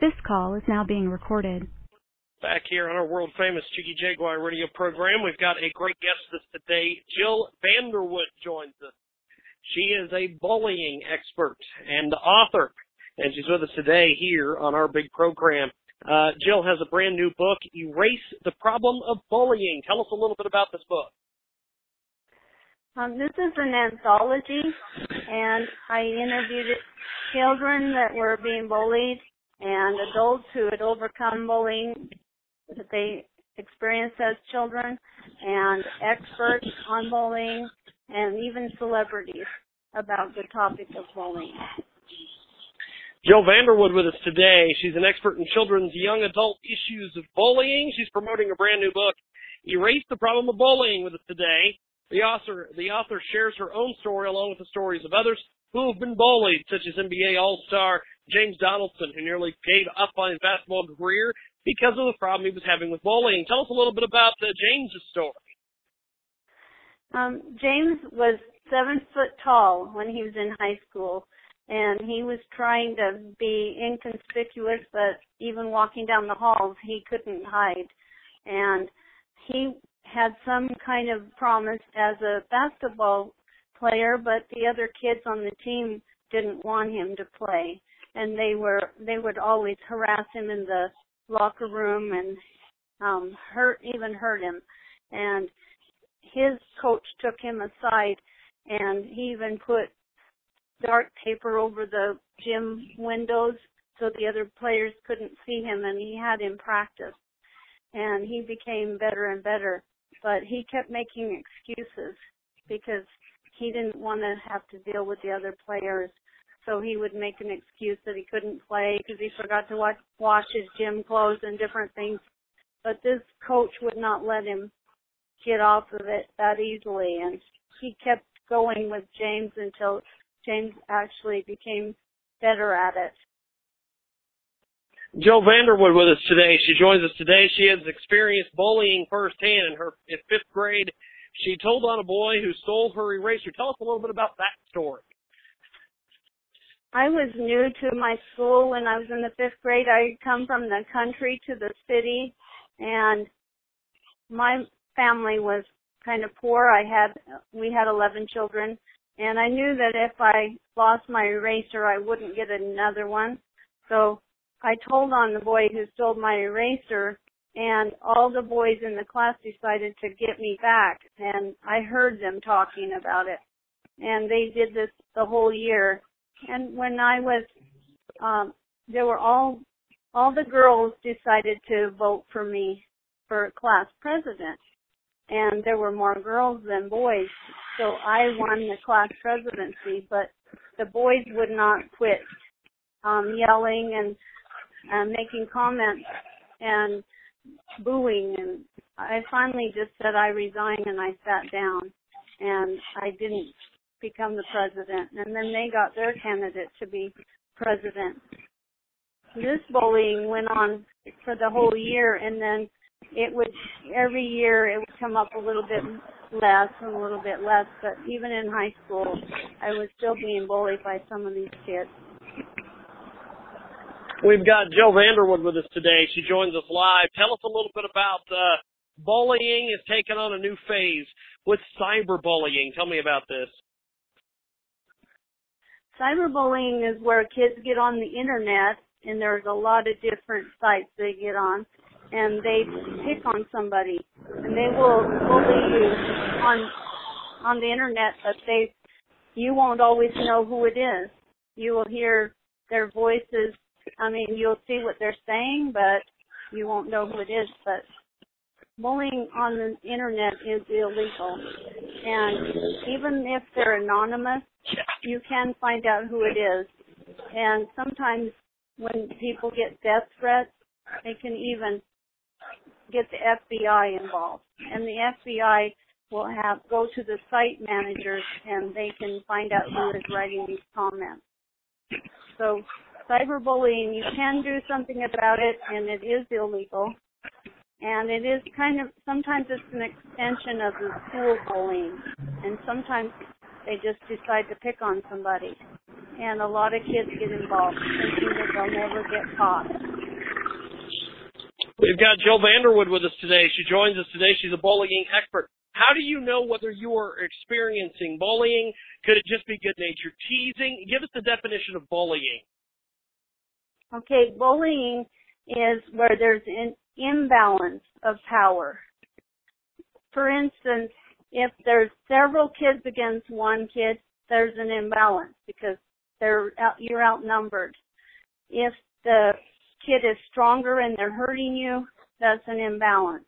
This call is now being recorded. Back here on our world famous Jiggy Jaguar radio program, we've got a great guest this today. Jill Vanderwood joins us. She is a bullying expert and author, and she's with us today here on our big program. Uh, Jill has a brand new book, Erase the Problem of Bullying. Tell us a little bit about this book. Um, this is an anthology, and I interviewed children that were being bullied and adults who had overcome bullying that they experienced as children, and experts on bullying, and even celebrities about the topic of bullying. Jill Vanderwood with us today. She's an expert in children's young adult issues of bullying. She's promoting a brand new book, Erase the Problem of Bullying, with us today. The author, the author shares her own story along with the stories of others who have been bullied, such as NBA All-Star James Donaldson, who nearly gave up on his basketball career because of the problem he was having with bullying. Tell us a little bit about uh, James's story. Um, James was seven foot tall when he was in high school, and he was trying to be inconspicuous, but even walking down the halls, he couldn't hide. And he had some kind of promise as a basketball player, but the other kids on the team didn't want him to play, and they were they would always harass him in the locker room and um hurt even hurt him. And his coach took him aside and he even put dark paper over the gym windows so the other players couldn't see him and he had him practice. And he became better and better but he kept making excuses because he didn't want to have to deal with the other players so he would make an excuse that he couldn't play because he forgot to wash, wash his gym clothes and different things. But this coach would not let him get off of it that easily, and he kept going with James until James actually became better at it. Jill Vanderwood with us today. She joins us today. She has experienced bullying firsthand in her in fifth grade. She told on a boy who stole her eraser. Tell us a little bit about that story. I was new to my school when I was in the fifth grade. I come from the country to the city and my family was kind of poor. I had, we had 11 children and I knew that if I lost my eraser, I wouldn't get another one. So I told on the boy who stole my eraser and all the boys in the class decided to get me back and I heard them talking about it. And they did this the whole year and when I was, um, there were all, all the girls decided to vote for me for class president. And there were more girls than boys. So I won the class presidency, but the boys would not quit, um, yelling and, and making comments and booing and I finally just said I resign and I sat down and I didn't become the president, and then they got their candidate to be president. This bullying went on for the whole year, and then it would every year it would come up a little bit less and a little bit less. But even in high school, I was still being bullied by some of these kids. We've got Jill Vanderwood with us today. She joins us live. Tell us a little bit about uh, bullying is taking on a new phase with cyberbullying. Tell me about this. Cyberbullying is where kids get on the internet and there's a lot of different sites they get on and they pick on somebody and they will bully you on on the internet but they you won't always know who it is. You will hear their voices. I mean, you'll see what they're saying, but you won't know who it is. But bullying on the internet is illegal. And even if they're anonymous, you can find out who it is. And sometimes when people get death threats, they can even get the FBI involved. And the FBI will have go to the site managers and they can find out who is writing these comments. So cyberbullying, you can do something about it and it is illegal. And it is kind of, sometimes it's an extension of the school bullying. And sometimes they just decide to pick on somebody. And a lot of kids get involved thinking that they'll never get caught. We've got Jill Vanderwood with us today. She joins us today. She's a bullying expert. How do you know whether you are experiencing bullying? Could it just be good natured teasing? Give us the definition of bullying. Okay, bullying is where there's an imbalance of power. For instance, if there's several kids against one kid, there's an imbalance because they're out, you're outnumbered. If the kid is stronger and they're hurting you, that's an imbalance.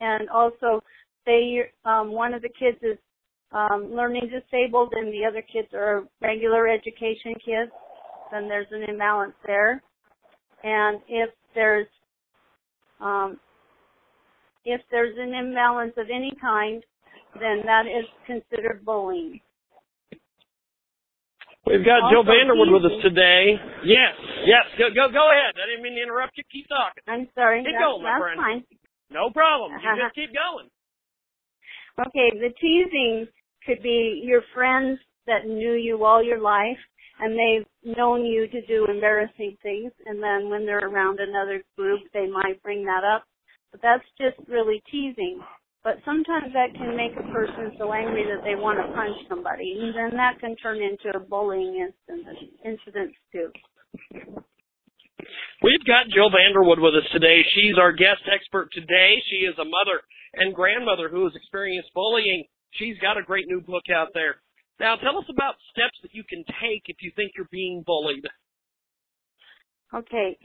And also, say um, one of the kids is um, learning disabled and the other kids are regular education kids, then there's an imbalance there. And if there's um, if there's an imbalance of any kind, then that is considered bullying. We've got also, Jill Vanderwood with us today. Yes, yes, go go go ahead. I didn't mean to interrupt you. Keep talking. I'm sorry. Keep that, going, my friend. fine. No problem. You just keep going. Okay, the teasing could be your friends that knew you all your life and they've known you to do embarrassing things and then when they're around another group they might bring that up. But that's just really teasing. But sometimes that can make a person so angry that they want to punch somebody and then that can turn into a bullying incident incident too. We've got Jill Vanderwood with us today. She's our guest expert today. She is a mother and grandmother who has experienced bullying. She's got a great new book out there. Now, tell us about steps that you can take if you think you're being bullied. Okay.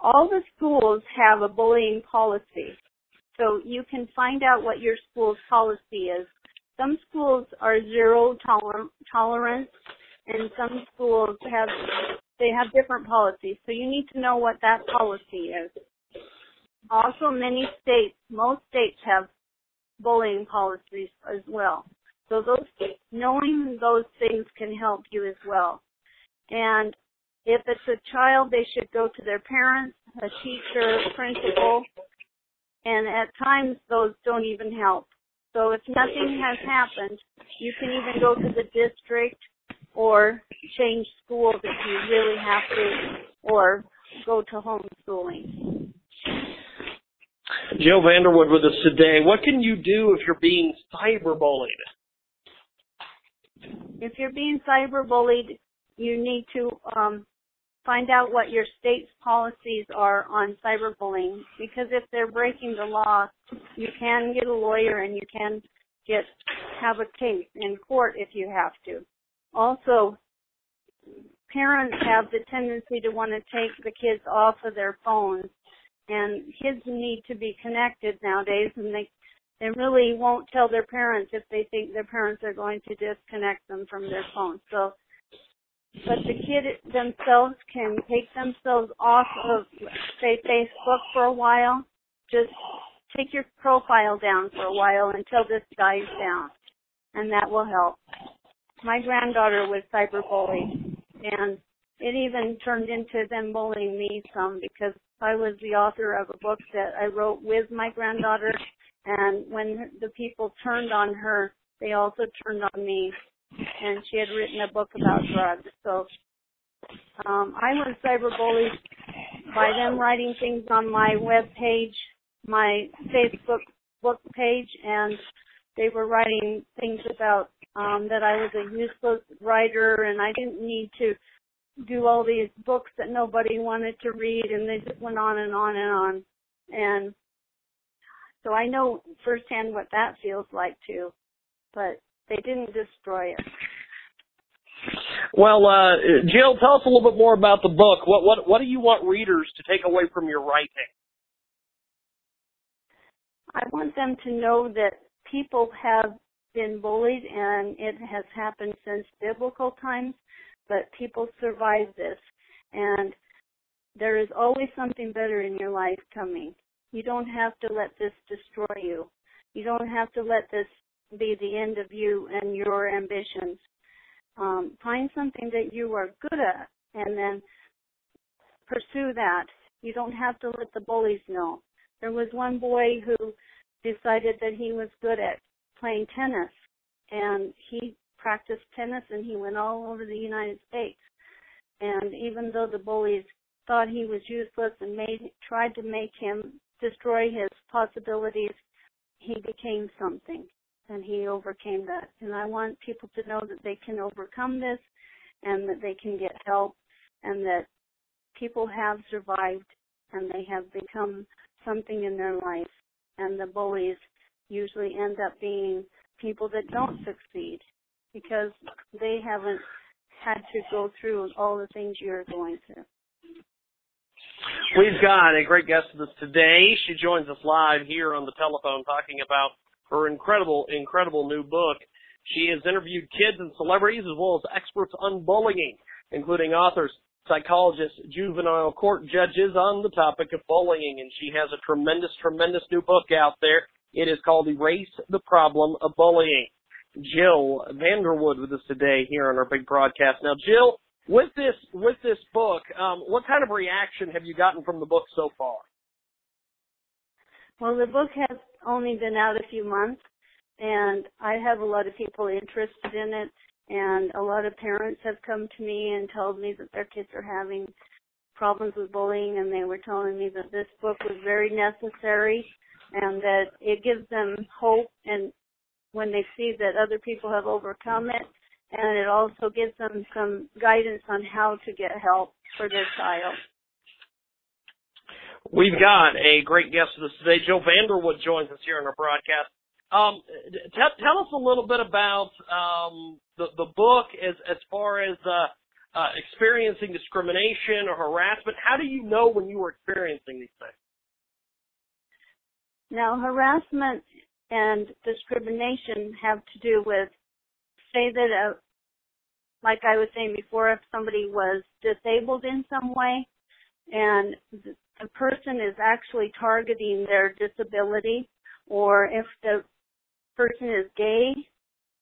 All the schools have a bullying policy. So you can find out what your school's policy is. Some schools are zero toler- tolerance and some schools have they have different policies. So you need to know what that policy is. Also many states, most states have bullying policies as well. So those knowing those things can help you as well. And if it's a child, they should go to their parents, a teacher, principal, and at times those don't even help. So if nothing has happened, you can even go to the district or change schools if you really have to, or go to homeschooling. Jill Vanderwood with us today. What can you do if you're being cyberbullied? If you're being cyberbullied, you need to um, find out what your state's policies are on cyberbullying because if they're breaking the law, you can get a lawyer and you can get have a case in court if you have to. Also, parents have the tendency to want to take the kids off of their phones and kids need to be connected nowadays and they they really won't tell their parents if they think their parents are going to disconnect them from their phone. So, but the kid themselves can take themselves off of, say, Facebook for a while. Just take your profile down for a while until this dies down, and that will help. My granddaughter was cyberbullied, and it even turned into them bullying me some because I was the author of a book that I wrote with my granddaughter and when the people turned on her, they also turned on me. And she had written a book about drugs. So um, I was cyberbullied by them writing things on my web page, my Facebook book page, and they were writing things about um, that I was a useless writer and I didn't need to do all these books that nobody wanted to read, and they just went on and on and on. And so I know firsthand what that feels like too. But they didn't destroy it. Well, uh, Jill, tell us a little bit more about the book. What what what do you want readers to take away from your writing? I want them to know that people have been bullied and it has happened since biblical times, but people survive this. And there is always something better in your life coming. You don't have to let this destroy you. You don't have to let this be the end of you and your ambitions. Um, find something that you are good at and then pursue that. You don't have to let the bullies know. There was one boy who decided that he was good at playing tennis and he practiced tennis and he went all over the United States. And even though the bullies thought he was useless and made tried to make him destroy his possibilities, he became something and he overcame that. And I want people to know that they can overcome this and that they can get help and that people have survived and they have become something in their life. And the bullies usually end up being people that don't succeed because they haven't had to go through all the things you're going through. We've got a great guest with us today. She joins us live here on the telephone talking about her incredible, incredible new book. She has interviewed kids and celebrities as well as experts on bullying, including authors, psychologists, juvenile court judges on the topic of bullying. And she has a tremendous, tremendous new book out there. It is called Erase the Problem of Bullying. Jill Vanderwood with us today here on our big broadcast. Now, Jill, with this with this book, um, what kind of reaction have you gotten from the book so far? Well, the book has only been out a few months, and I have a lot of people interested in it, and a lot of parents have come to me and told me that their kids are having problems with bullying, and they were telling me that this book was very necessary and that it gives them hope and when they see that other people have overcome it and it also gives them some guidance on how to get help for their child. We've got a great guest with us today. Jill Vanderwood joins us here on our broadcast. Um, t- tell us a little bit about um, the, the book as, as far as uh, uh, experiencing discrimination or harassment. How do you know when you were experiencing these things? Now, harassment and discrimination have to do with, say that, uh, like I was saying before, if somebody was disabled in some way, and the person is actually targeting their disability, or if the person is gay,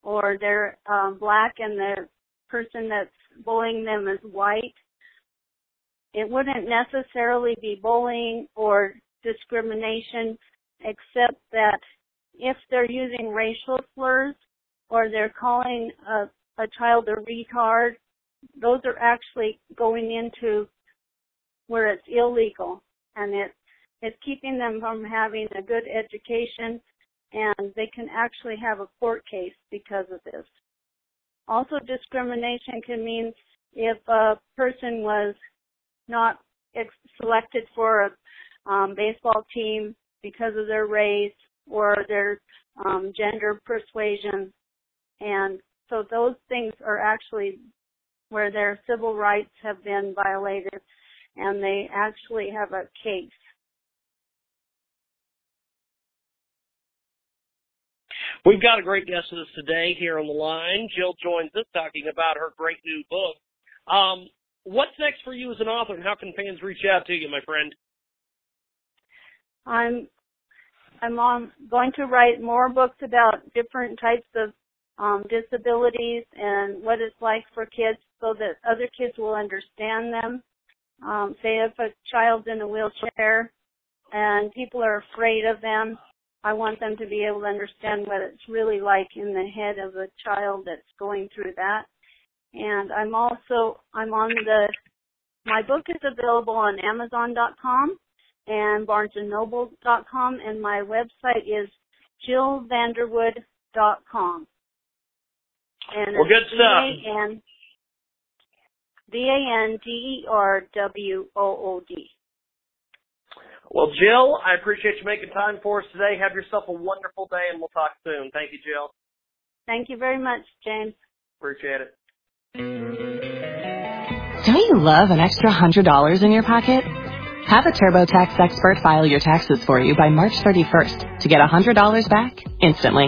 or they're um, black and the person that's bullying them is white, it wouldn't necessarily be bullying or discrimination, except that if they're using racial slurs or they're calling a, a child a retard, those are actually going into where it's illegal and it it's keeping them from having a good education and they can actually have a court case because of this. Also discrimination can mean if a person was not selected for a um, baseball team because of their race or their um, gender persuasion. And so those things are actually where their civil rights have been violated and they actually have a case. We've got a great guest with us today here on the line. Jill joins us talking about her great new book. Um, what's next for you as an author and how can fans reach out to you, my friend? I'm I'm on, going to write more books about different types of um, disabilities and what it's like for kids so that other kids will understand them. Um, say if a child's in a wheelchair and people are afraid of them, I want them to be able to understand what it's really like in the head of a child that's going through that. And I'm also, I'm on the, my book is available on Amazon.com and barnesandnoble.com, and my website is jillvanderwood.com. And well, good stuff. V-A-N, V-A-N-D-E-R-W-O-O-D. Well, Jill, I appreciate you making time for us today. Have yourself a wonderful day, and we'll talk soon. Thank you, Jill. Thank you very much, James. Appreciate it. Don't you love an extra hundred dollars in your pocket? Have a TurboTax expert file your taxes for you by March 31st to get $100 back instantly.